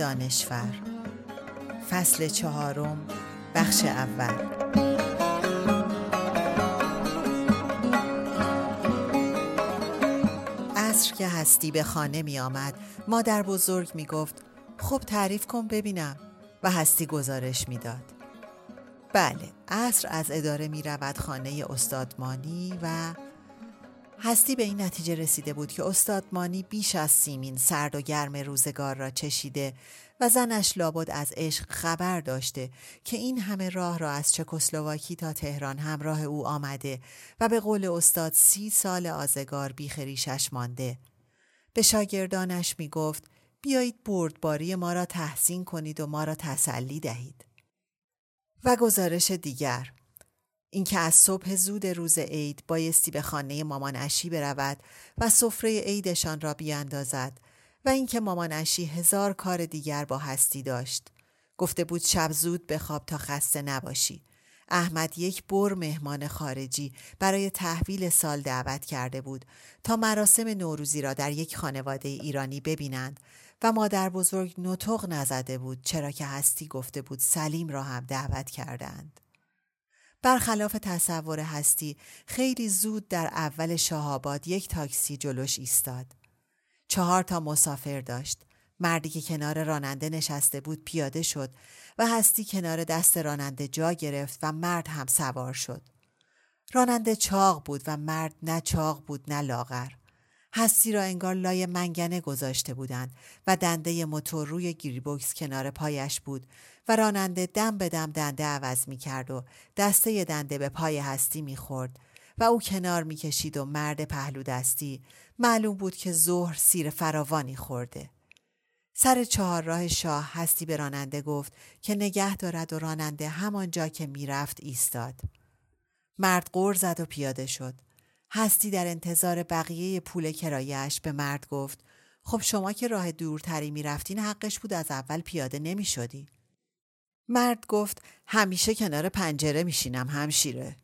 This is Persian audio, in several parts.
دانشور. فصل چهارم بخش اول. عصر که هستی به خانه می آمد مادر بزرگ می گفت خب تعریف کن ببینم. و هستی گزارش می‌داد. بله عصر از اداره می رود خانه استادمانی و هستی به این نتیجه رسیده بود که استادمانی بیش از سیمین سرد و گرم روزگار را چشیده و زنش لابد از عشق خبر داشته که این همه راه را از چکسلواکی تا تهران همراه او آمده و به قول استاد سی سال آزگار بیخریشش مانده. به شاگردانش می گفت بیایید بردباری ما را تحسین کنید و ما را تسلی دهید. و گزارش دیگر اینکه از صبح زود روز عید بایستی به خانه مامان اشی برود و سفره عیدشان را بیاندازد و اینکه مامان اشی هزار کار دیگر با هستی داشت گفته بود شب زود بخواب تا خسته نباشی احمد یک بر مهمان خارجی برای تحویل سال دعوت کرده بود تا مراسم نوروزی را در یک خانواده ایرانی ببینند و مادر بزرگ نطق نزده بود چرا که هستی گفته بود سلیم را هم دعوت کردند. برخلاف تصور هستی خیلی زود در اول شهاباد یک تاکسی جلوش ایستاد. چهار تا مسافر داشت. مردی که کنار راننده نشسته بود پیاده شد و هستی کنار دست راننده جا گرفت و مرد هم سوار شد. راننده چاق بود و مرد نه چاق بود نه لاغر. هستی را انگار لای منگنه گذاشته بودند و دنده موتور روی گیریبوکس کنار پایش بود راننده دم به دم دنده عوض می کرد و دسته دنده به پای هستی می خورد و او کنار می کشید و مرد پهلو دستی معلوم بود که ظهر سیر فراوانی خورده. سر چهار راه شاه هستی به راننده گفت که نگه دارد و راننده همانجا که می‌رفت ایستاد. مرد غور زد و پیاده شد. هستی در انتظار بقیه پول کرایش به مرد گفت خب شما که راه دورتری می‌رفتین حقش بود از اول پیاده نمی شدی. مرد گفت همیشه کنار پنجره میشینم همشیره.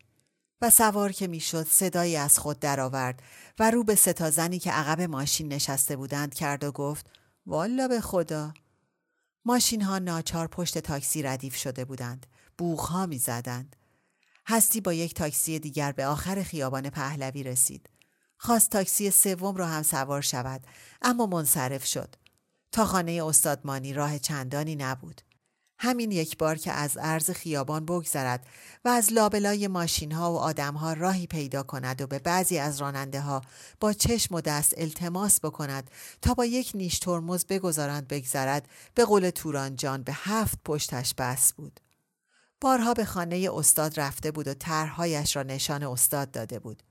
و سوار که می‌شد صدایی از خود درآورد و رو به ستا زنی که عقب ماشین نشسته بودند کرد و گفت والا به خدا ماشین ها ناچار پشت تاکسی ردیف شده بودند بوغ ها می زدند. هستی با یک تاکسی دیگر به آخر خیابان پهلوی رسید خواست تاکسی سوم را هم سوار شود اما منصرف شد تا خانه استادمانی راه چندانی نبود همین یک بار که از عرض خیابان بگذرد و از لابلای ماشین ها و آدم ها راهی پیدا کند و به بعضی از راننده ها با چشم و دست التماس بکند تا با یک نیش ترمز بگذارند بگذرد به قول توران جان به هفت پشتش بس بود. بارها به خانه استاد رفته بود و طرحهایش را نشان استاد داده بود.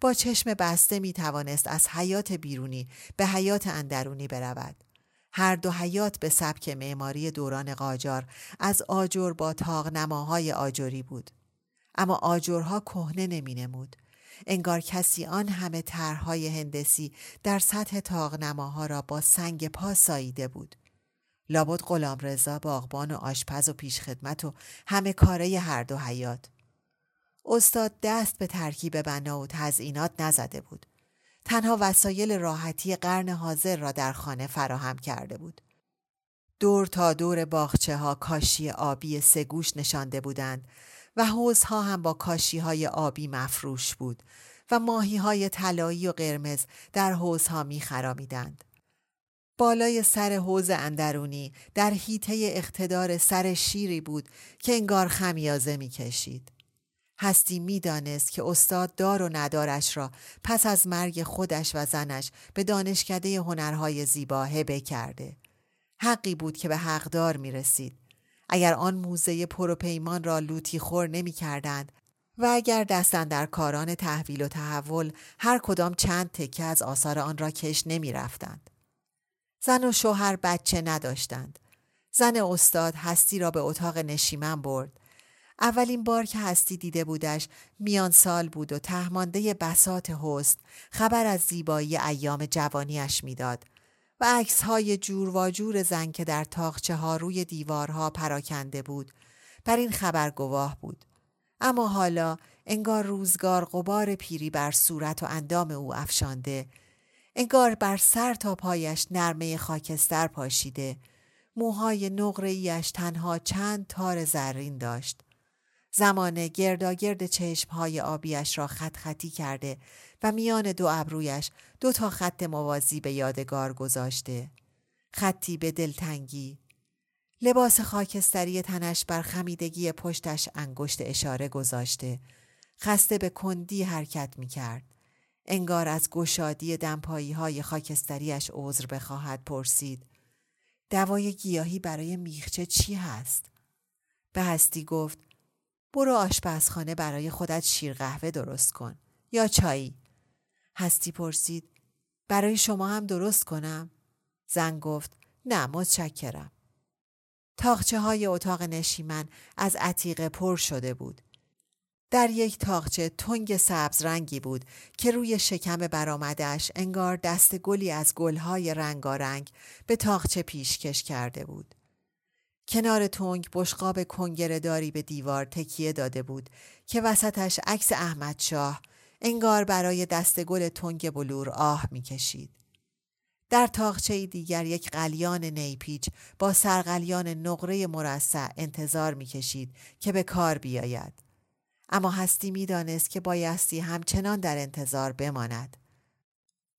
با چشم بسته می توانست از حیات بیرونی به حیات اندرونی برود. هر دو حیات به سبک معماری دوران قاجار از آجر با تاق نماهای آجری بود. اما آجرها کهنه نمی نمود. انگار کسی آن همه طرحهای هندسی در سطح تاق نماها را با سنگ پا ساییده بود. لابد غلام رضا باغبان و آشپز و پیشخدمت و همه کاره هر دو حیات. استاد دست به ترکیب بنا و تزئینات نزده بود. تنها وسایل راحتی قرن حاضر را در خانه فراهم کرده بود. دور تا دور باخچه ها کاشی آبی سگوش نشانده بودند و حوزها هم با کاشی های آبی مفروش بود و ماهی های طلایی و قرمز در حوزها می خرامیدند. بالای سر حوز اندرونی در حیطه اقتدار سر شیری بود که انگار خمیازه می‌کشید. هستی می‌دانست که استاد دار و ندارش را پس از مرگ خودش و زنش به دانشکده هنرهای زیبا هبه کرده. حقی بود که به حقدار می رسید. اگر آن موزه پروپیمان را لوتی خور نمی کردند و اگر دستن در کاران تحویل و تحول هر کدام چند تکه از آثار آن را کش نمی رفتند. زن و شوهر بچه نداشتند. زن استاد هستی را به اتاق نشیمن برد. اولین بار که هستی دیده بودش میان سال بود و تهمانده بسات حسن خبر از زیبایی ایام جوانیش می‌داد و عکس های جور و جور زن که در تاخچه ها روی دیوارها پراکنده بود بر این خبر گواه بود. اما حالا انگار روزگار قبار پیری بر صورت و اندام او افشانده انگار بر سر تا پایش نرمه خاکستر پاشیده موهای نقره‌ایش تنها چند تار زرین داشت. زمان گرداگرد چشمهای آبیش را خط خطی کرده و میان دو ابرویش دو تا خط موازی به یادگار گذاشته. خطی به دلتنگی. لباس خاکستری تنش بر خمیدگی پشتش انگشت اشاره گذاشته. خسته به کندی حرکت می کرد. انگار از گشادی دمپایی های خاکستریش عذر بخواهد پرسید. دوای گیاهی برای میخچه چی هست؟ به هستی گفت برو آشپزخانه برای خودت شیر قهوه درست کن. یا چایی. هستی پرسید برای شما هم درست کنم؟ زن گفت نه متشکرم. تاخچه های اتاق نشیمن از عتیقه پر شده بود. در یک تاخچه تنگ سبز رنگی بود که روی شکم برآمدش انگار دست گلی از گلهای رنگارنگ به تاخچه پیشکش کرده بود. کنار تنگ بشقاب کنگره به دیوار تکیه داده بود که وسطش عکس احمد شاه انگار برای دست گل تنگ بلور آه می‌کشید. در تاخچه دیگر یک قلیان نیپیچ با سرقلیان نقره مرصع انتظار می‌کشید که به کار بیاید. اما هستی می‌دانست که بایستی همچنان در انتظار بماند.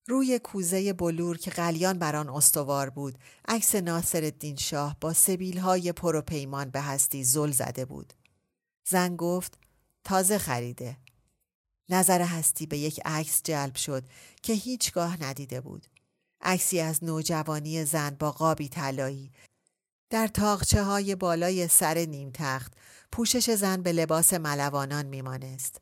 روی کوزه بلور که قلیان بر آن استوار بود عکس ناصر الدین شاه با سبیل های پروپیمان به هستی زل زده بود. زن گفت تازه خریده. نظر هستی به یک عکس جلب شد که هیچگاه ندیده بود. عکسی از نوجوانی زن با قابی طلایی در تاقچه های بالای سر نیم تخت پوشش زن به لباس ملوانان میمانست.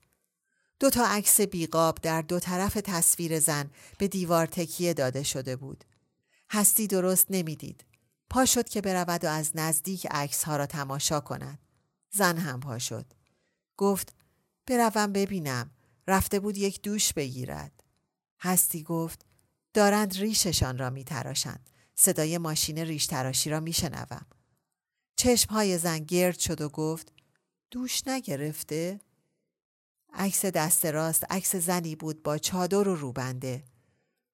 دو تا عکس بیقاب در دو طرف تصویر زن به دیوار تکیه داده شده بود. هستی درست نمی‌دید. پا شد که برود و از نزدیک عکس ها را تماشا کند. زن هم پا شد. گفت بروم ببینم. رفته بود یک دوش بگیرد. هستی گفت دارند ریششان را می تراشند. صدای ماشین ریش تراشی را می شنوم. چشم های زن گرد شد و گفت دوش نگرفته؟ عکس دست راست عکس زنی بود با چادر و روبنده.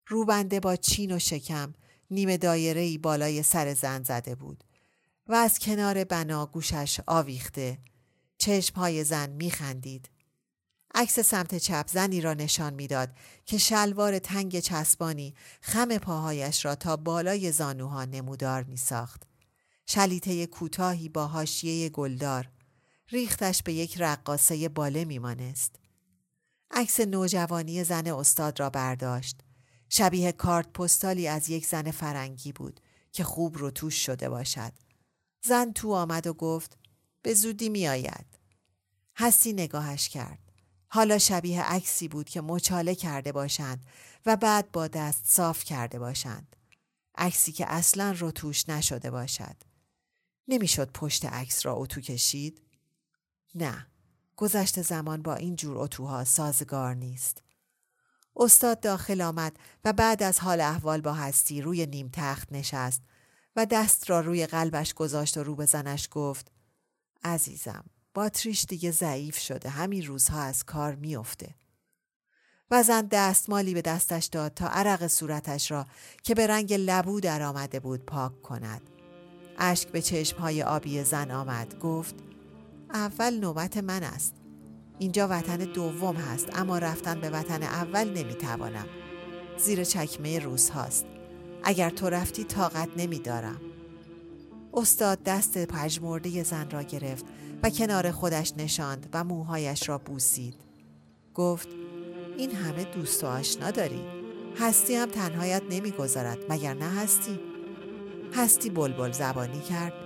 روبنده با چین و شکم نیمه دایره ای بالای سر زن زده بود و از کنار بنا گوشش آویخته. چشمهای زن میخندید. عکس سمت چپ زنی را نشان می‌داد که شلوار تنگ چسبانی خم پاهایش را تا بالای زانوها نمودار می ساخت. شلیته کوتاهی با حاشیه گلدار ریختش به یک رقاصه باله میمانست. عکس نوجوانی زن استاد را برداشت. شبیه کارت پستالی از یک زن فرنگی بود که خوب رو توش شده باشد. زن تو آمد و گفت به زودی می آید. هستی نگاهش کرد. حالا شبیه عکسی بود که مچاله کرده باشند و بعد با دست صاف کرده باشند. عکسی که اصلا رو توش نشده باشد. نمی‌شد پشت عکس را اتو کشید؟ نه گذشت زمان با این جور اتوها سازگار نیست. استاد داخل آمد و بعد از حال احوال با هستی روی نیم تخت نشست و دست را روی قلبش گذاشت و رو به زنش گفت عزیزم باتریش دیگه ضعیف شده همین روزها از کار میافته. و زن دستمالی به دستش داد تا عرق صورتش را که به رنگ لبو در آمده بود پاک کند. اشک به چشمهای آبی زن آمد گفت اول نوبت من است. اینجا وطن دوم هست اما رفتن به وطن اول نمی‌توانم. زیر چکمه روز هاست. اگر تو رفتی طاقت نمیدارم. استاد دست پژمرده زن را گرفت و کنار خودش نشاند و موهایش را بوسید. گفت این همه دوست و آشنا داری. هستی هم تنهایت نمی‌گذارد مگر نه هستی؟ هستی بلبل زبانی کرد.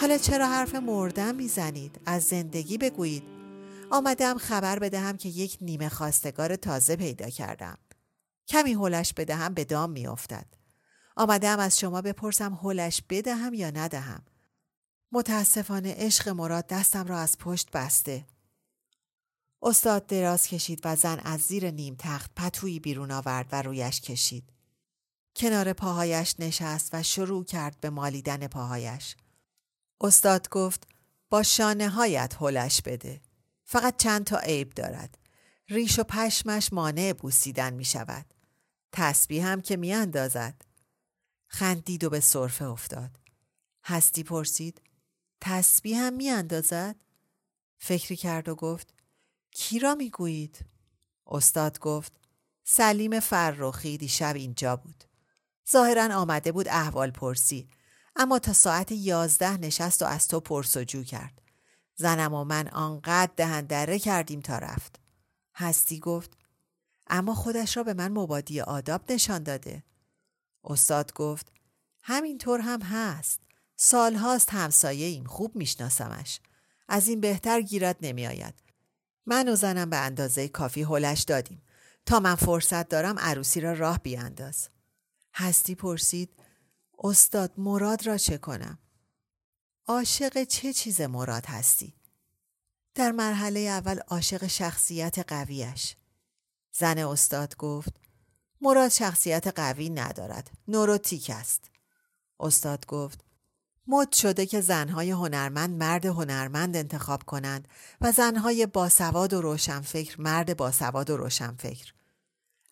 حالا چرا حرف مردن می‌زنید؟ از زندگی بگویید. آمدم خبر بدهم که یک نیمه خواستگار تازه پیدا کردم. کمی هلش بدهم به دام میافتد. آمدم از شما بپرسم هلش بدهم یا ندهم. متاسفانه عشق مراد دستم را از پشت بسته. استاد دراز کشید و زن از زیر نیم تخت پتویی بیرون آورد و رویش کشید. کنار پاهایش نشست و شروع کرد به مالیدن پاهایش. استاد گفت با شانه هایت هلش بده. فقط چند تا عیب دارد. ریش و پشمش مانع بوسیدن می شود. تسبیح هم که می اندازد. خندید و به صرفه افتاد. هستی پرسید تسبیح هم می اندازد؟ فکری کرد و گفت کی را می گویید؟ استاد گفت سلیم فرخی دیشب اینجا بود. ظاهرا آمده بود احوال پرسی. اما تا ساعت یازده نشست و از تو پرسجو کرد. زنم و من آنقدر دهن دره کردیم تا رفت. هستی گفت اما خودش را به من مبادی آداب نشان داده. استاد گفت همینطور هم هست. سالهاست همسایه ایم خوب میشناسمش. از این بهتر گیرت نمی آید. من و زنم به اندازه کافی هلش دادیم. تا من فرصت دارم عروسی را راه بیانداز. هستی پرسید استاد مراد را چه کنم؟ عاشق چه چیز مراد هستی؟ در مرحله اول عاشق شخصیت قویش زن استاد گفت مراد شخصیت قوی ندارد نوروتیک است استاد گفت مد شده که زنهای هنرمند مرد هنرمند انتخاب کنند و زنهای باسواد و روشنفکر مرد باسواد و روشنفکر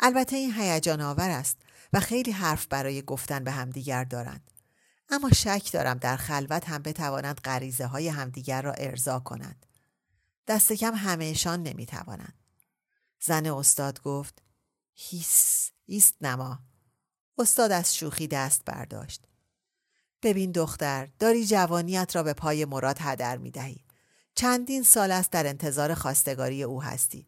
البته این هیجان آور است و خیلی حرف برای گفتن به همدیگر دارند. اما شک دارم در خلوت هم بتوانند غریزه های همدیگر را ارضا کنند. دست کم همهشان نمی‌توانند. زن استاد گفت هیس ایست نما. استاد از شوخی دست برداشت. ببین دختر داری جوانیت را به پای مراد هدر می دهی. چندین سال است در انتظار خواستگاری او هستی.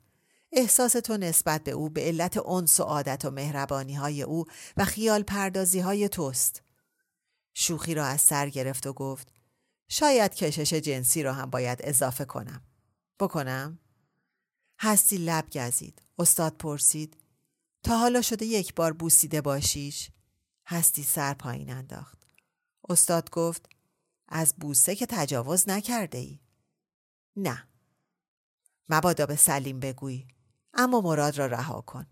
احساس تو نسبت به او به علت انس و عادت و مهربانی های او و خیال پردازی های توست. شوخی را از سر گرفت و گفت شاید کشش جنسی را هم باید اضافه کنم. بکنم؟ هستی لب گزید. استاد پرسید تا حالا شده یک بار بوسیده باشیش؟ هستی سر پایین انداخت. استاد گفت از بوسه که تجاوز نکرده ای؟ نه. مبادا به سلیم بگویی. اما مراد را رها کن.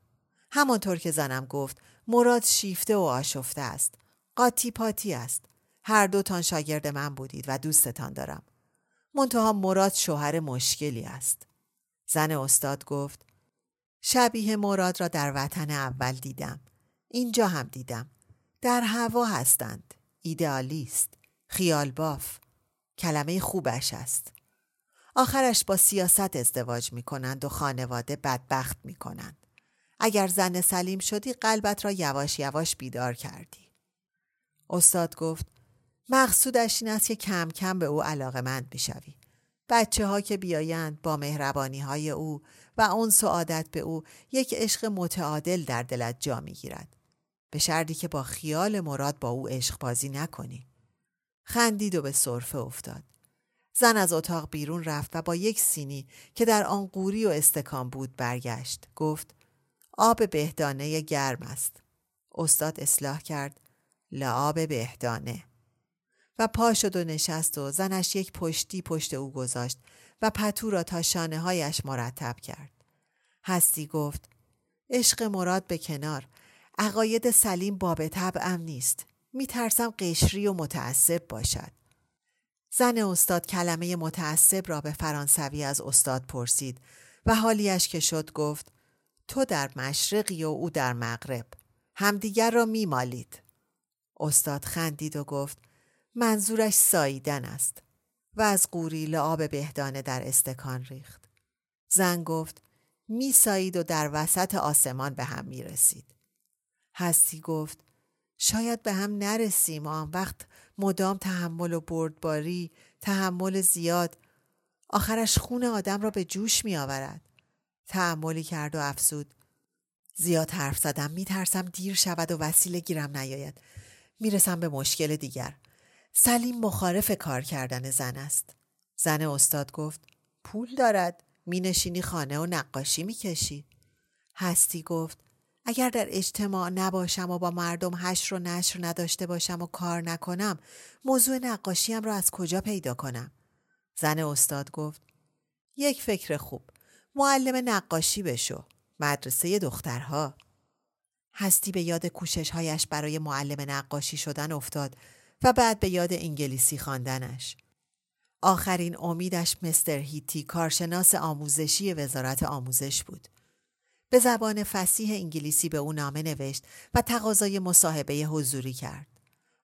همانطور که زنم گفت مراد شیفته و آشفته است. قاطی پاتی است. هر دوتان شاگرد من بودید و دوستتان دارم. منتها مراد شوهر مشکلی است. زن استاد گفت شبیه مراد را در وطن اول دیدم. اینجا هم دیدم. در هوا هستند. ایدئالیست. خیال باف. کلمه خوبش است. آخرش با سیاست ازدواج می کنند و خانواده بدبخت می کنند. اگر زن سلیم شدی قلبت را یواش یواش بیدار کردی. استاد گفت مقصودش این است که کم کم به او علاقه مند شوی. بچه ها که بیایند با مهربانی های او و اون عادت به او یک عشق متعادل در دلت جا می گیرد. به شردی که با خیال مراد با او عشق بازی نکنی. خندید و به صرفه افتاد. زن از اتاق بیرون رفت و با یک سینی که در آن قوری و استکان بود برگشت. گفت آب بهدانه گرم است. استاد اصلاح کرد لعاب بهدانه. و پا شد و نشست و زنش یک پشتی پشت او گذاشت و پتو را تا شانه هایش مرتب کرد. هستی گفت عشق مراد به کنار عقاید سلیم باب طبعم نیست. می ترسم قشری و متعصب باشد. زن استاد کلمه متعصب را به فرانسوی از استاد پرسید و حالیش که شد گفت تو در مشرقی و او در مغرب همدیگر را میمالید استاد خندید و گفت منظورش ساییدن است و از قوری آب بهدانه در استکان ریخت زن گفت می سایید و در وسط آسمان به هم می رسید. هستی گفت شاید به هم نرسیم و آن وقت مدام تحمل و بردباری تحمل زیاد. آخرش خون آدم را به جوش می آورد. تحملی کرد و افزود. زیاد حرف زدم می ترسم دیر شود و وسیله گیرم نیاید. می‌رسم به مشکل دیگر. سلیم مخالف کار کردن زن است. زن استاد گفت پول دارد. می نشینی خانه و نقاشی می کشی هستی گفت اگر در اجتماع نباشم و با مردم هش رو نشر نداشته باشم و کار نکنم موضوع نقاشیم را از کجا پیدا کنم زن استاد گفت یک فکر خوب معلم نقاشی بشو مدرسه دخترها هستی به یاد کوششهایش برای معلم نقاشی شدن افتاد و بعد به یاد انگلیسی خواندنش. آخرین امیدش مستر هیتی کارشناس آموزشی وزارت آموزش بود. به زبان فسیح انگلیسی به او نامه نوشت و تقاضای مصاحبه حضوری کرد.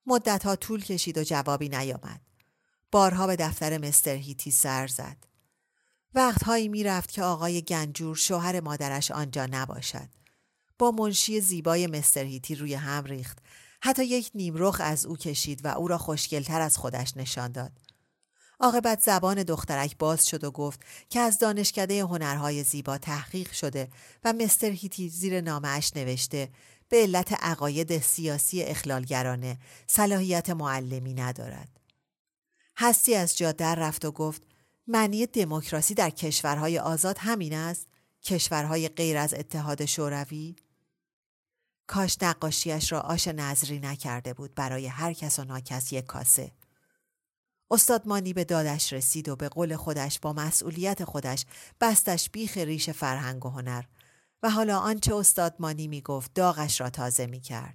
مدتها طول کشید و جوابی نیامد. بارها به دفتر مستر هیتی سر زد. وقتهایی می‌رفت که آقای گنجور شوهر مادرش آنجا نباشد. با منشی زیبای مستر هیتی روی هم ریخت. حتی یک نیمرخ از او کشید و او را خوشگلتر از خودش نشان داد. عاقبت زبان دخترک باز شد و گفت که از دانشکده هنرهای زیبا تحقیق شده و مستر هیتی زیر نامش نوشته به علت عقاید سیاسی اخلالگرانه صلاحیت معلمی ندارد. هستی از جا در رفت و گفت معنی دموکراسی در کشورهای آزاد همین است؟ کشورهای غیر از اتحاد شوروی؟ کاش نقاشیش را آش نظری نکرده بود برای هر کس و ناکس یک کاسه. استاد مانی به دادش رسید و به قول خودش با مسئولیت خودش بستش بیخ ریش فرهنگ و هنر و حالا آنچه استاد مانی می گفت داغش را تازه می کرد.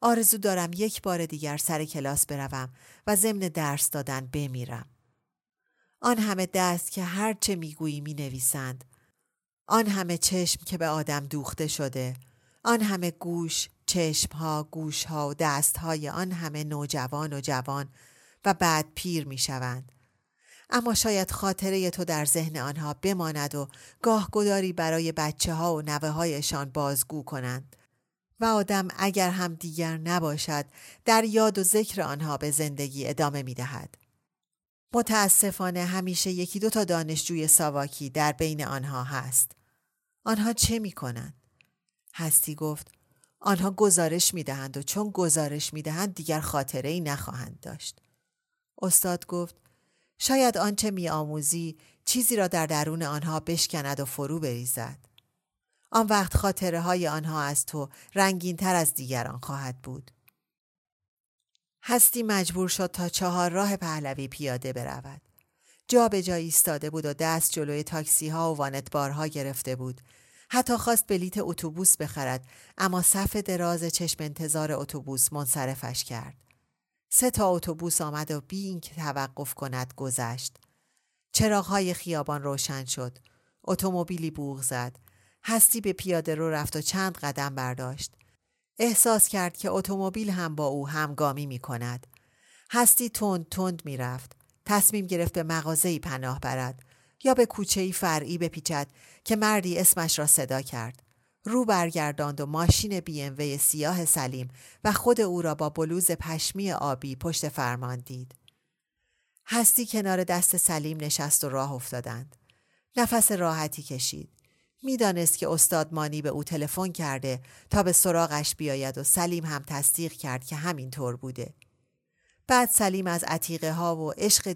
آرزو دارم یک بار دیگر سر کلاس بروم و ضمن درس دادن بمیرم. آن همه دست که هرچه می‌گویی می نویسند. آن همه چشم که به آدم دوخته شده. آن همه گوش، چشمها، گوشها و دستهای آن همه نوجوان و جوان و بعد پیر می شوند. اما شاید خاطره تو در ذهن آنها بماند و گاه گداری برای بچه ها و نوه هایشان بازگو کنند. و آدم اگر هم دیگر نباشد در یاد و ذکر آنها به زندگی ادامه می دهد. متاسفانه همیشه یکی دو تا دانشجوی ساواکی در بین آنها هست. آنها چه می کنند؟ هستی گفت آنها گزارش می دهند و چون گزارش می دهند دیگر خاطره ای نخواهند داشت. استاد گفت شاید آنچه می آموزی چیزی را در درون آنها بشکند و فرو بریزد. آن وقت خاطره های آنها از تو رنگین تر از دیگران خواهد بود. هستی مجبور شد تا چهار راه پهلوی پیاده برود. جا به جا ایستاده بود و دست جلوی تاکسی ها و وانت بارها گرفته بود. حتی خواست بلیت اتوبوس بخرد اما صف دراز چشم انتظار اتوبوس منصرفش کرد. سه تا اتوبوس آمد و بی اینکه توقف کند گذشت. چراغهای خیابان روشن شد. اتومبیلی بوغ زد. هستی به پیاده رو رفت و چند قدم برداشت. احساس کرد که اتومبیل هم با او همگامی می کند. هستی تند تند می رفت. تصمیم گرفت به مغازه‌ای پناه برد یا به کوچه‌ای فرعی بپیچد که مردی اسمش را صدا کرد. رو برگرداند و ماشین بی سیاه سلیم و خود او را با بلوز پشمی آبی پشت فرمان دید. هستی کنار دست سلیم نشست و راه افتادند. نفس راحتی کشید. می‌دانست که استاد مانی به او تلفن کرده تا به سراغش بیاید و سلیم هم تصدیق کرد که همین طور بوده. بعد سلیم از عتیقه ها و عشق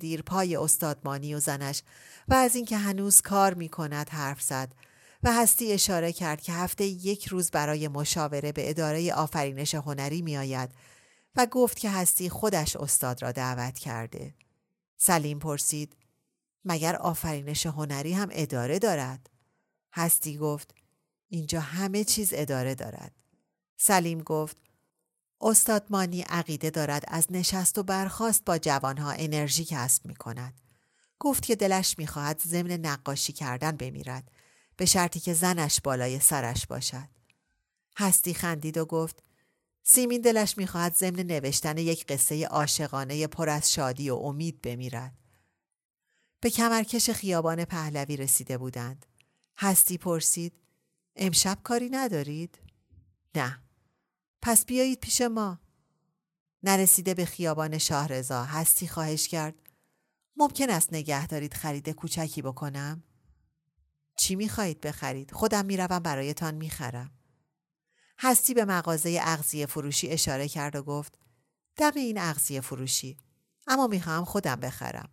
استاد مانی و زنش و از اینکه هنوز کار می کند حرف زد و هستی اشاره کرد که هفته یک روز برای مشاوره به اداره آفرینش هنری می آید و گفت که هستی خودش استاد را دعوت کرده. سلیم پرسید مگر آفرینش هنری هم اداره دارد؟ هستی گفت اینجا همه چیز اداره دارد. سلیم گفت استاد مانی عقیده دارد از نشست و برخواست با جوانها انرژی کسب می کند. گفت که دلش می‌خواهد ضمن نقاشی کردن بمیرد به شرطی که زنش بالای سرش باشد. هستی خندید و گفت سیمین دلش می‌خواهد ضمن نوشتن یک قصه عاشقانه پر از شادی و امید بمیرد. به کمرکش خیابان پهلوی رسیده بودند. هستی پرسید امشب کاری ندارید؟ نه. پس بیایید پیش ما. نرسیده به خیابان شاهرضا هستی خواهش کرد. ممکن است نگه دارید خرید کوچکی بکنم؟ چی می‌خواهید بخرید؟ خودم می‌روم برایتان می‌خرم. هستی به مغازه اغذیه فروشی اشاره کرد و گفت دم این اغذیه فروشی اما می‌خواهم خودم بخرم.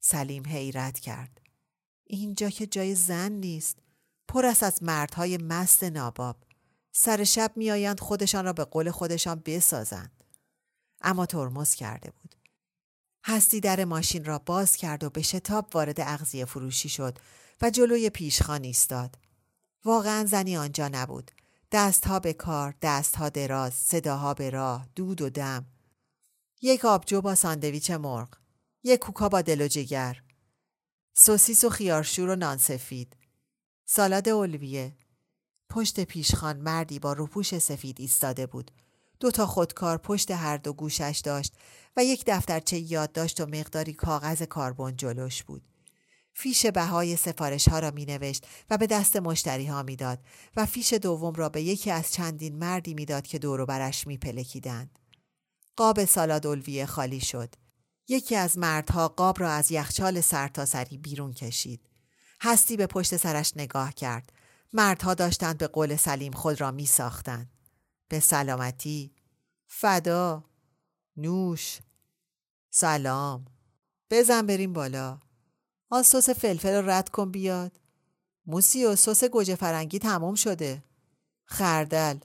سلیم حیرت کرد. اینجا که جای زن نیست. پر است از مردهای مست ناباب. سر شب میآیند خودشان را به قول خودشان بسازند. اما ترمز کرده بود. هستی در ماشین را باز کرد و به شتاب وارد اغذیه فروشی شد و جلوی پیشخان ایستاد. واقعا زنی آنجا نبود. دستها به کار، دستها دراز، صداها به راه، دود و دم. یک آبجو با ساندویچ مرغ، یک کوکا با دل و جگر، سوسیس و خیارشور و نانسفید، سالاد اولویه. پشت پیشخان مردی با روپوش سفید ایستاده بود. دو تا خودکار پشت هر دو گوشش داشت و یک دفترچه یادداشت و مقداری کاغذ کاربن جلوش بود. فیش بهای سفارش ها را می نوشت و به دست مشتری ها می داد و فیش دوم را به یکی از چندین مردی می‌داد که دور برش می پلکیدند. قاب سالاد الویه خالی شد. یکی از مردها قاب را از یخچال سرتاسری بیرون کشید. هستی به پشت سرش نگاه کرد. مردها داشتند به قول سلیم خود را می ساختند. به سلامتی فدا نوش سلام بزن بریم بالا آن سس فلفل رو رد کن بیاد. موسی و سس گوجه فرنگی تمام شده. خردل.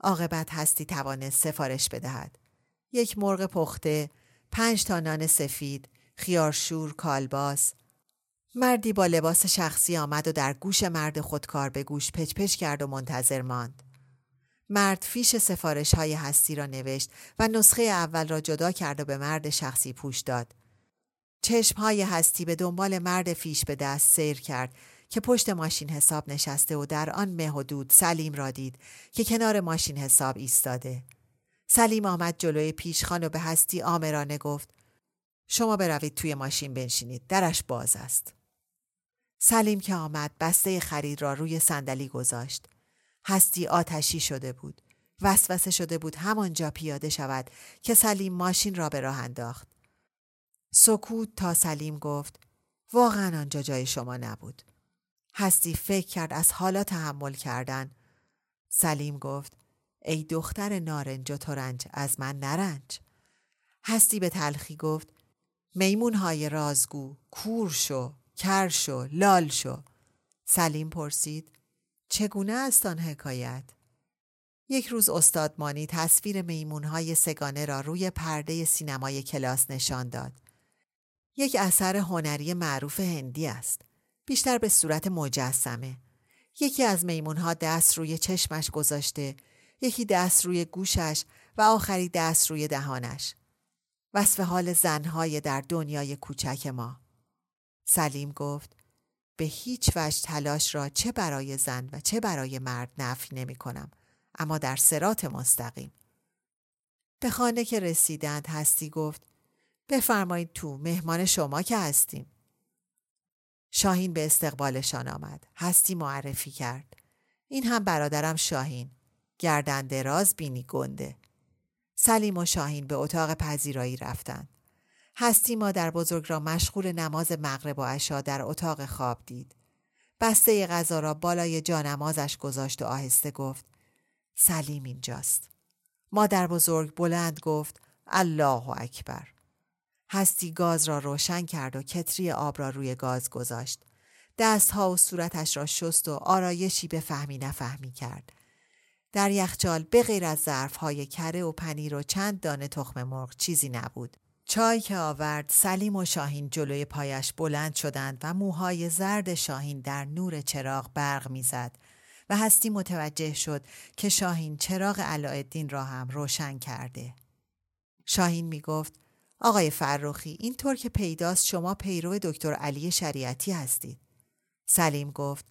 عاقبت هستی توانست سفارش بدهد. یک مرغ پخته پنج تا نان سفید خیارشور کالباس. مردی با لباس شخصی آمد و در گوش مرد خودکار به گوش پچ پچ کرد و منتظر ماند. مرد فیش سفارش های هستی را نوشت و نسخه اول را جدا کرد و به مرد شخصی پوش داد. چشم های هستی به دنبال مرد فیش به دست سیر کرد که پشت ماشین حساب نشسته و در آن مه و دود سلیم را دید که کنار ماشین حساب ایستاده. سلیم آمد جلوی پیشخان و به هستی آمرانه گفت شما بروید توی ماشین بنشینید درش باز است. سلیم که آمد بسته خرید را روی صندلی گذاشت. هستی آتشی شده بود. وسوسه شده بود همانجا پیاده شود که سلیم ماشین را به راه انداخت. سکوت تا سلیم گفت واقعا آنجا جای شما نبود. هستی فکر کرد از حالا تحمل کردن. سلیم گفت ای دختر نارنج و ترنج از من نرنج. هستی به تلخی گفت میمون های رازگو کور شو کر شو لال شو. سلیم پرسید چگونه است آن حکایت؟ یک روز استاد مانی تصویر میمونهای سگانه را روی پرده سینمای کلاس نشان داد. یک اثر هنری معروف هندی است. بیشتر به صورت مجسمه. یکی از میمونها دست روی چشمش گذاشته، یکی دست روی گوشش و آخری دست روی دهانش. وصف حال زنهای در دنیای کوچک ما. سلیم گفت به هیچ وجه تلاش را چه برای زن و چه برای مرد نفی نمی کنم اما در سرات مستقیم به خانه که رسیدند هستی گفت بفرمایید تو مهمان شما که هستیم شاهین به استقبالشان آمد هستی معرفی کرد این هم برادرم شاهین گردن دراز بینی گنده سلیم و شاهین به اتاق پذیرایی رفتند هستی مادر بزرگ را مشغول نماز مغرب و عشا در اتاق خواب دید. بسته غذا را بالای جانمازش گذاشت و آهسته گفت سلیم اینجاست. مادر بزرگ بلند گفت الله اکبر. هستی گاز را روشن کرد و کتری آب را روی گاز گذاشت. دستها و صورتش را شست و آرایشی به فهمی نفهمی کرد. در یخچال به غیر از ظرفهای کره و پنیر و چند دانه تخم مرغ چیزی نبود. چای که آورد سلیم و شاهین جلوی پایش بلند شدند و موهای زرد شاهین در نور چراغ برق می‌زد و هستی متوجه شد که شاهین چراغ علایالدین را هم روشن کرده. شاهین می گفت آقای فرخی اینطور که پیداست شما پیرو دکتر علی شریعتی هستید. سلیم گفت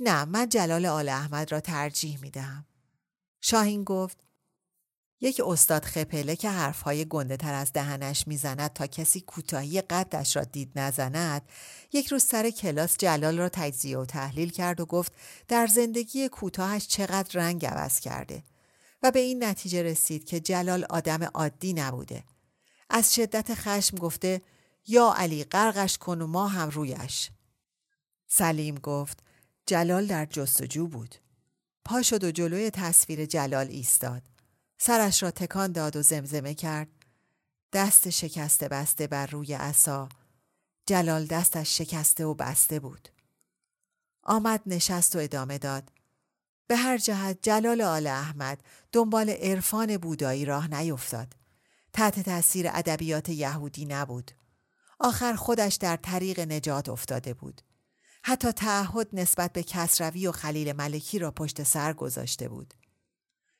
نه من جلال آل احمد را ترجیح می دهم. شاهین گفت یک استاد خپله که حرفهای گنده تر از دهنش می‌زند تا کسی کوتاهی قدش را دید نزند یک روز سر کلاس جلال را تجزیه و تحلیل کرد و گفت در زندگی کوتاهش چقدر رنگ عوض کرده و به این نتیجه رسید که جلال آدم عادی نبوده. از شدت خشم گفته یا علی غرقش کن و ما هم رویش. سلیم گفت جلال در جستجو بود. پا شد و جلوی تصویر جلال ایستاد. سرش را تکان داد و زمزمه کرد. دست شکسته بسته بر روی عصا. جلال دستش شکسته و بسته بود. آمد نشست و ادامه داد. به هر جهت جلال آل احمد دنبال عرفان بودایی راه نیفتاد. تحت تاثیر ادبیات یهودی نبود. آخر خودش در طریق نجات افتاده بود. حتی تعهد نسبت به کسروی و خلیل ملکی را پشت سر گذاشته بود.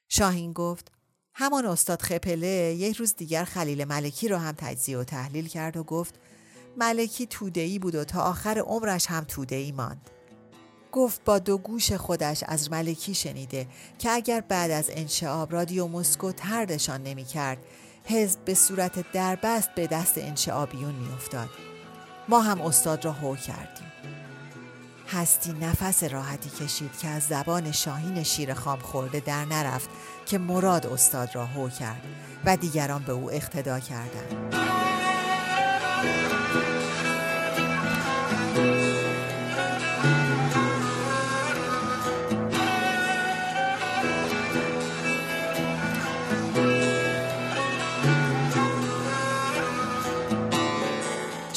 شاهین گفت همان استاد خپله یک روز دیگر خلیل ملکی را هم تجزیه و تحلیل کرد و گفت ملکی تودهی بود و تا آخر عمرش هم تودهی ماند. گفت با دو گوش خودش از ملکی شنیده که اگر بعد از انشعاب رادیو مسکو تردشان نمی کرد حزب به صورت دربست به دست انشعابیون می افتاد. ما هم استاد را هو کردیم. هستی نفس راحتی کشید که از زبان شاهین شیر خام خورده در نرفت که مراد استاد را هو کرد و دیگران به او اقتدا کردند.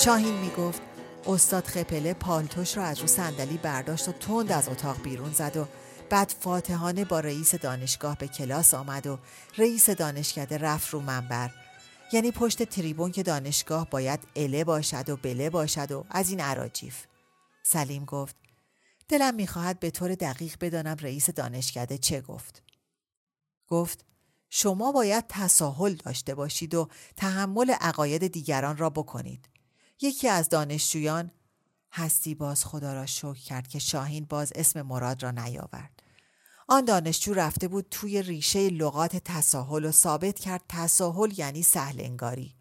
شاهین می گفت استاد خپله پالتوش را از رو صندلی برداشت و تند از اتاق بیرون زد و بعد فاتحانه با رئیس دانشگاه به کلاس آمد و رئیس دانشکده رفت رو منبر. یعنی پشت تریبون که دانشگاه باید اله باشد و بله باشد و از این عراجیف سلیم گفت دلم می‌خواهد به طور دقیق بدانم رئیس دانشکده چه گفت. گفت شما باید تساهل داشته باشید و تحمل عقاید دیگران را بکنید. یکی از دانشجویان هستی باز خدا را شکر کرد که شاهین باز اسم مراد را نیاورد. آن دانشجو رفته بود توی ریشه لغات تساهل و ثابت کرد تساهل یعنی سهل انگاری.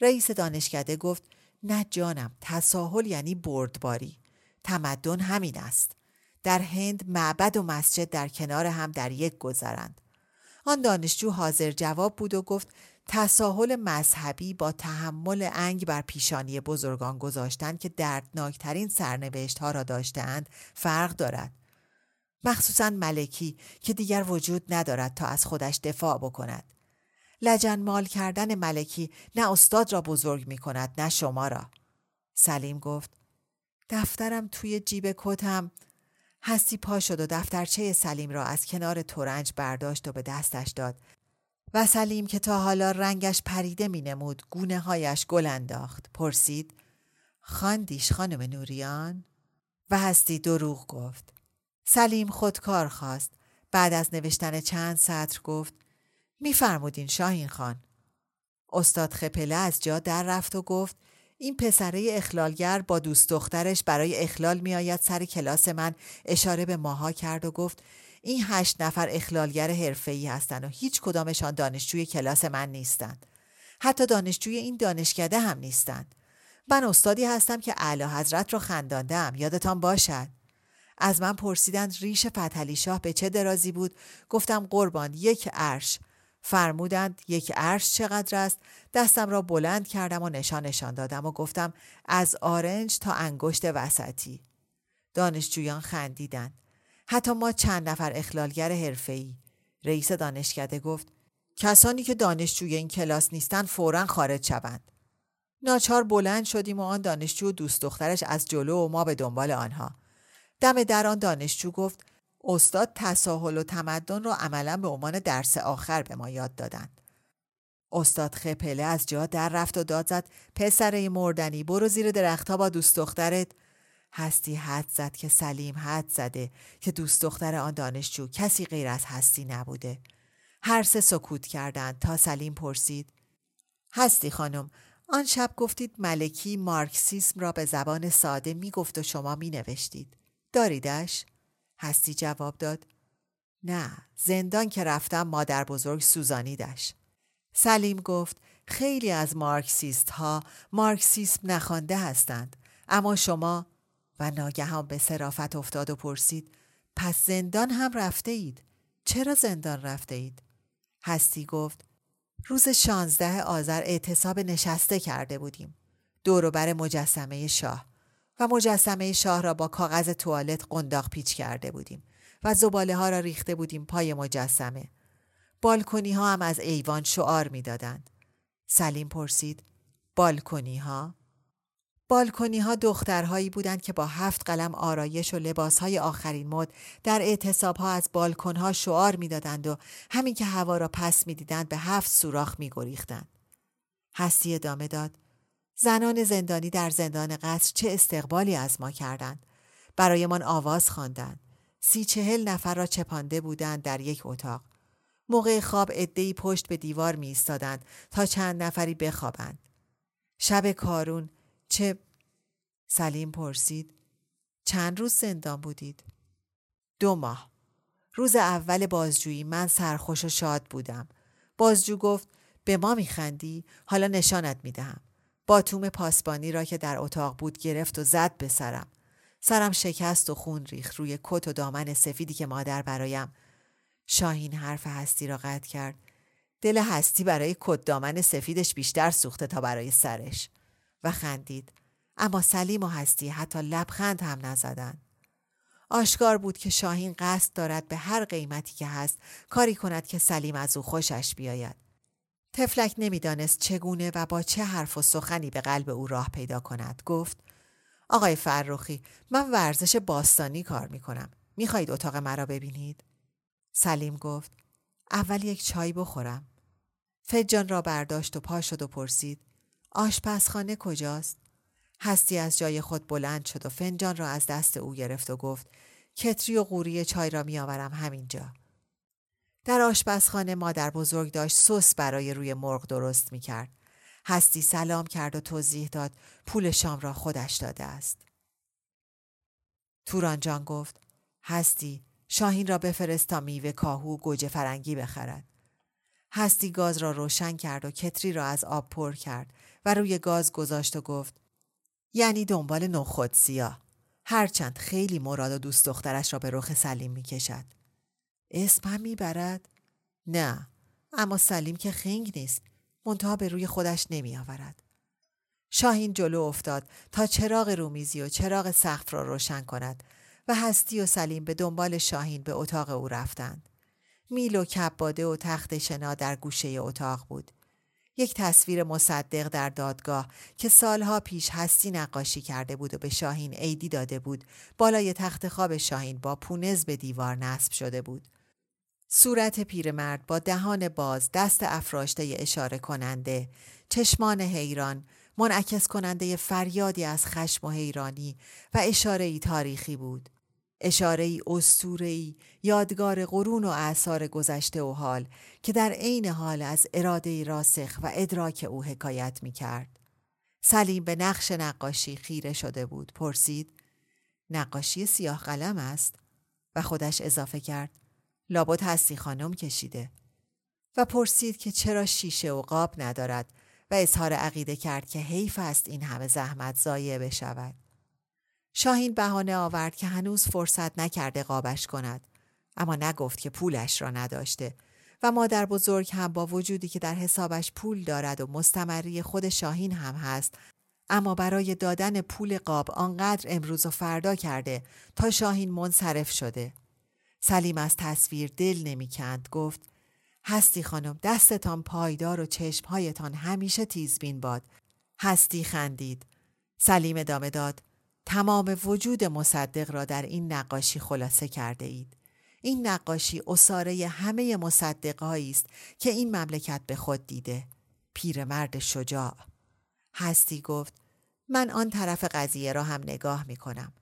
رئیس دانشکده گفت نه جانم تساهل یعنی بردباری. تمدن همین است. در هند معبد و مسجد در کنار هم در یک گذرند. آن دانشجو حاضر جواب بود و گفت تساهل مذهبی با تحمل انگ بر پیشانی بزرگان گذاشتن که دردناکترین سرنوشت ها را داشتهاند فرق دارد. مخصوصا ملکی که دیگر وجود ندارد تا از خودش دفاع بکند. لجن مال کردن ملکی نه استاد را بزرگ می کند نه شما را. سلیم گفت دفترم توی جیب کتم هستی پا شد و دفترچه سلیم را از کنار تورنج برداشت و به دستش داد و سلیم که تا حالا رنگش پریده می نمود گونه هایش گل انداخت. پرسید خاندیش خانم نوریان؟ و هستی دروغ گفت. سلیم خودکار خواست. بعد از نوشتن چند سطر گفت میفرمودین شاهین خان. استاد خپله از جا در رفت و گفت این پسره اخلالگر با دوست دخترش برای اخلال میآید سر کلاس من. اشاره به ماها کرد و گفت این هشت نفر اخلالگر حرفه‌ای هستند و هیچ کدامشان دانشجوی کلاس من نیستند. حتی دانشجوی این دانشکده هم نیستند. من استادی هستم که اعلی حضرت را خنداندم یادتان باشد. از من پرسیدند ریش فتحعلی شاه به چه درازی بود گفتم قربان یک عرش فرمودند یک عرش چقدر است دستم را بلند کردم و نشان نشان دادم و گفتم از آرنج تا انگشت وسطی دانشجویان خندیدند حتی ما چند نفر اخلالگر حرفه‌ای. رئیس دانشکده گفت کسانی که دانشجوی این کلاس نیستند فورا خارج شوند. ناچار بلند شدیم و آن دانشجو و دوست دخترش از جلو و ما به دنبال آنها. دم در آن دانشجو گفت استاد تساهل و تمدن را عملا به عنوان درس آخر به ما یاد دادند استاد خپله از جا در رفت و داد زد پسر مردنی برو زیر درختها با دوست دخترت. هستی حد زد که سلیم حد زده که دوست دختر آن دانشجو کسی غیر از هستی نبوده. هر سه سکوت کردند تا سلیم پرسید هستی خانم آن شب گفتید ملکی مارکسیسم را به زبان ساده می گفت و شما می نوشتید. داریدش؟ هستی جواب داد نه زندان که رفتم مادر بزرگ سوزانیدش. سلیم گفت خیلی از مارکسیست ها مارکسیسم نخوانده هستند اما شما و ناگهان به صرافت افتاد و پرسید پس زندان هم رفته اید چرا زندان رفته اید؟ هستی گفت روز شانزده آذر اعتصاب نشسته کرده بودیم. دوروبر مجسمه شاه و مجسمه شاه را با کاغذ توالت قنداق پیچ کرده بودیم و زباله ها را ریخته بودیم پای مجسمه. بالکنی ها هم از ایوان شعار می‌دادند. سلیم پرسید بالکنی ها؟ بالکنی ها دخترهایی بودند که با هفت قلم آرایش و لباس های آخرین مد در اعتصاب ها از بالکن ها شعار می‌دادند و همین که هوا را پس می‌دیدند به هفت سوراخ می گریختند. هستی ادامه داد. زنان زندانی در زندان قصر چه استقبالی از ما کردند. برایمان آواز خواندند. سی چهل نفر را چپانده بودند در یک اتاق. موقع خواب ادهی پشت به دیوار می تا چند نفری بخوابند. شب کارون چه سلیم پرسید چند روز زندان بودید؟ دو ماه. روز اول بازجویی من سرخوش و شاد بودم. بازجو گفت به ما میخندی؟ حالا نشانت می‌دهم. باتوم پاسبانی را که در اتاق بود گرفت و زد به سرم. سرم شکست و خون ریخت روی کت و دامن سفیدی که مادر برایم شاهین حرف هستی را قطع کرد. دل هستی برای کت دامن سفیدش بیشتر سوخته تا برای سرش. و خندید. اما سلیم و هستی حتی لبخند هم نزدند آشکار بود که شاهین قصد دارد به هر قیمتی که هست کاری کند که سلیم از او خوشش بیاید. تفلک نمی‌دانست چگونه و با چه حرف و سخنی به قلب او راه پیدا کند. گفت آقای فرخی من ورزش باستانی کار می کنم می خواهید اتاق مرا ببینید؟ سلیم گفت اول یک چای بخورم. فجان را برداشت و پا شد و پرسید آشپزخانه کجاست؟ هستی از جای خود بلند شد و فنجان را از دست او گرفت و گفت کتری و قوری چای را میآورم همینجا. در آشپزخانه مادر بزرگ داشت سس برای روی مرغ درست می کرد. هستی سلام کرد و توضیح داد پول شام را خودش داده است. توران جان گفت هستی شاهین را بفرست تا میوه کاهو گوجه فرنگی بخرد. هستی گاز را روشن کرد و کتری را از آب پر کرد و روی گاز گذاشت و گفت یعنی دنبال نخود سیاه هرچند خیلی مراد و دوست دخترش را به رخ سلیم می کشد. اسم هم می برد؟ نه اما سلیم که خنگ نیست منتها به روی خودش نمی آورد. شاهین جلو افتاد تا چراغ رومیزی و چراغ سقف را روشن کند و هستی و سلیم به دنبال شاهین به اتاق او رفتند. میل و کباده و تخت شنا در گوشه اتاق بود. یک تصویر مصدق در دادگاه که سالها پیش هستی نقاشی کرده بود و به شاهین عیدی داده بود بالای تخت خواب شاهین با پونز به دیوار نصب شده بود. صورت پیرمرد با دهان باز دست افراشته اشاره کننده چشمان حیران منعکس کننده فریادی از خشم و حیرانی و اشاره ای تاریخی بود. اشاره ای ای یادگار قرون و اعثار گذشته و حال که در عین حال از اراده راسخ و ادراک او حکایت می کرد. سلیم به نقش نقاشی خیره شده بود. پرسید نقاشی سیاه قلم است و خودش اضافه کرد لابد هستی خانم کشیده و پرسید که چرا شیشه و قاب ندارد و اظهار عقیده کرد که حیف است این همه زحمت ضایع بشود. شاهین بهانه آورد که هنوز فرصت نکرده قابش کند اما نگفت که پولش را نداشته و مادر بزرگ هم با وجودی که در حسابش پول دارد و مستمری خود شاهین هم هست اما برای دادن پول قاب آنقدر امروز و فردا کرده تا شاهین منصرف شده. سلیم از تصویر دل نمی‌کند گفت هستی خانم دستتان پایدار و چشمهایتان همیشه تیزبین باد. هستی خندید. سلیم ادامه داد تمام وجود مصدق را در این نقاشی خلاصه کرده اید. این نقاشی اصاره همه مصدقهایی است که این مملکت به خود دیده. پیرمرد شجاع. هستی گفت من آن طرف قضیه را هم نگاه می کنم.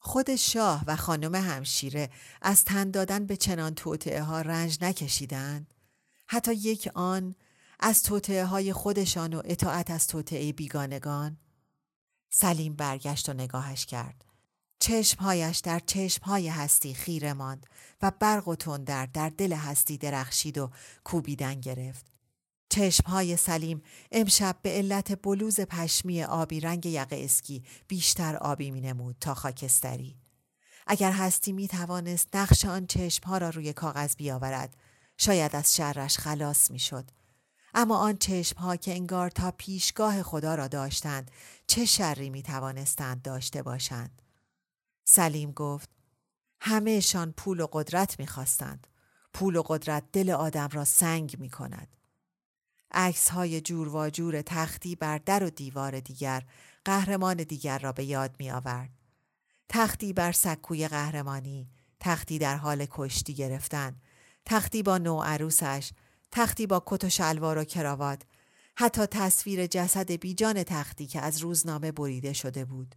خود شاه و خانم همشیره از تن دادن به چنان توطعه ها رنج نکشیدند. حتی یک آن از توطعه های خودشان و اطاعت از توطعه بیگانگان. سلیم برگشت و نگاهش کرد. چشمهایش در چشمهای هستی خیره ماند و برق و تندر در دل هستی درخشید و کوبیدن گرفت. چشمهای سلیم امشب به علت بلوز پشمی آبی رنگ یقه اسکی بیشتر آبی می نمود تا خاکستری. اگر هستی می توانست نقش آن چشمها را روی کاغذ بیاورد شاید از شرش خلاص می شد. اما آن چشمها که انگار تا پیشگاه خدا را داشتند چه شری می توانستند داشته باشند؟ سلیم گفت همهشان پول و قدرت می‌خواستند. پول و قدرت دل آدم را سنگ می کند. عکس های جور و جور تختی بر در و دیوار دیگر قهرمان دیگر را به یاد می آورد. تختی بر سکوی قهرمانی، تختی در حال کشتی گرفتن، تختی با نوع عروسش، تختی با کت و شلوار و کراوات، حتی تصویر جسد بیجان تختی که از روزنامه بریده شده بود.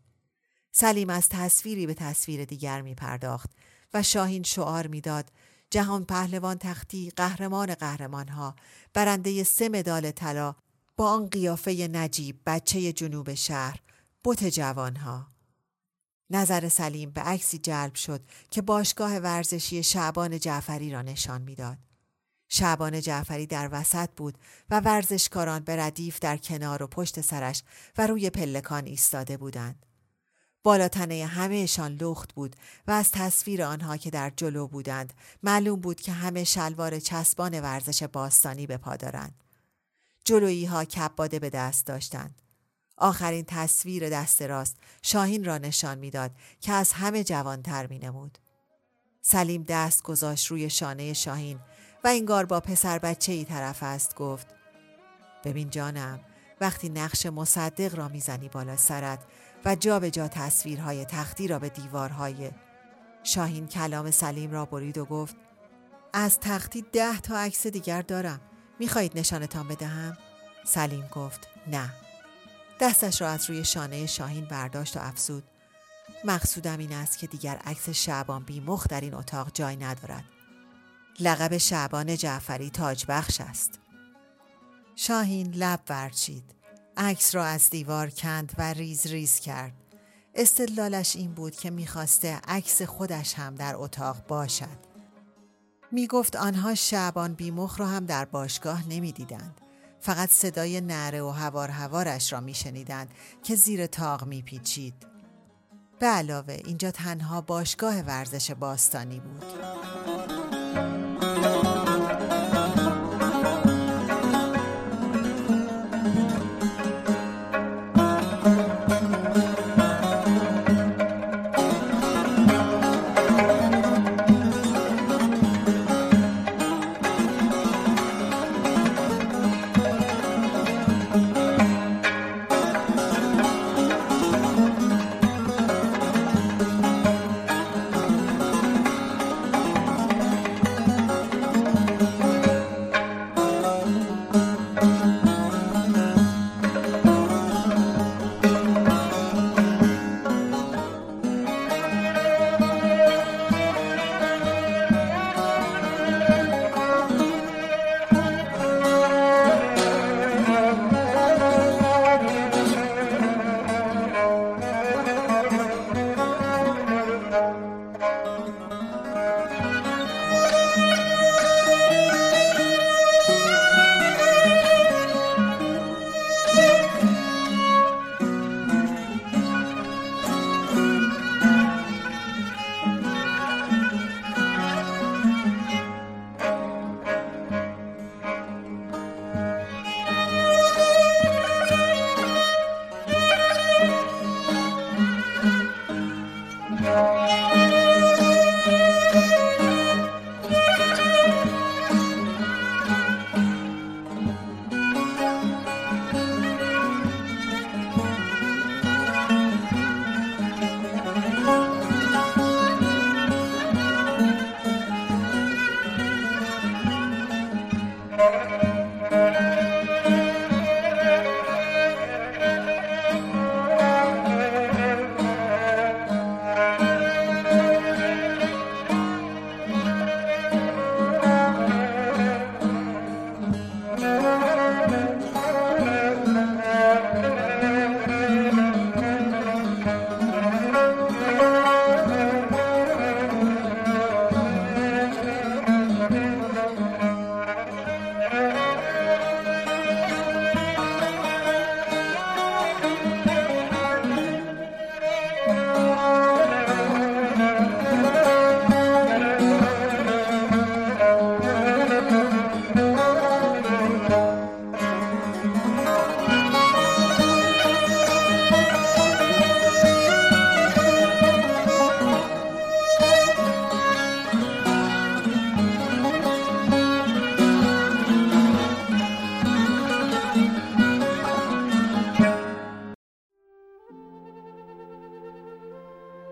سلیم از تصویری به تصویر دیگر می پرداخت و شاهین شعار می‌داد جهان پهلوان تختی قهرمان قهرمانها برنده سه مدال طلا با آن قیافه نجیب بچه جنوب شهر بت جوانها نظر سلیم به عکسی جلب شد که باشگاه ورزشی شعبان جعفری را نشان می‌داد. شعبان جعفری در وسط بود و ورزشکاران به ردیف در کنار و پشت سرش و روی پلکان ایستاده بودند. بالاتنه همهشان لخت بود و از تصویر آنها که در جلو بودند معلوم بود که همه شلوار چسبان ورزش باستانی به پا دارند. جلویی ها کباده به دست داشتند. آخرین تصویر دست راست شاهین را نشان می‌داد که از همه جوانتر می نمود. سلیم دست گذاشت روی شانه شاهین و انگار با پسر بچه ای طرف است گفت. ببین جانم وقتی نقش مصدق را می‌زنی بالا سرت و جا به جا تصویرهای تختی را به دیوارهای شاهین کلام سلیم را برید و گفت از تختی ده تا عکس دیگر دارم. می‌خواهید نشانتان بدهم؟ سلیم گفت نه. دستش را از روی شانه شاهین برداشت و افزود. مقصودم این است که دیگر عکس شعبان بیمخ در این اتاق جای ندارد. لقب شعبان جعفری تاج بخش است شاهین لب ورچید عکس را از دیوار کند و ریز ریز کرد استدلالش این بود که می‌خواسته عکس خودش هم در اتاق باشد می گفت آنها شعبان بیمخ را هم در باشگاه نمی‌دیدند. فقط صدای نره و هوار هوارش را می شنیدند که زیر تاق می پیچید. به علاوه اینجا تنها باشگاه ورزش باستانی بود.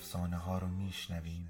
افسانه ها رو میشنویم.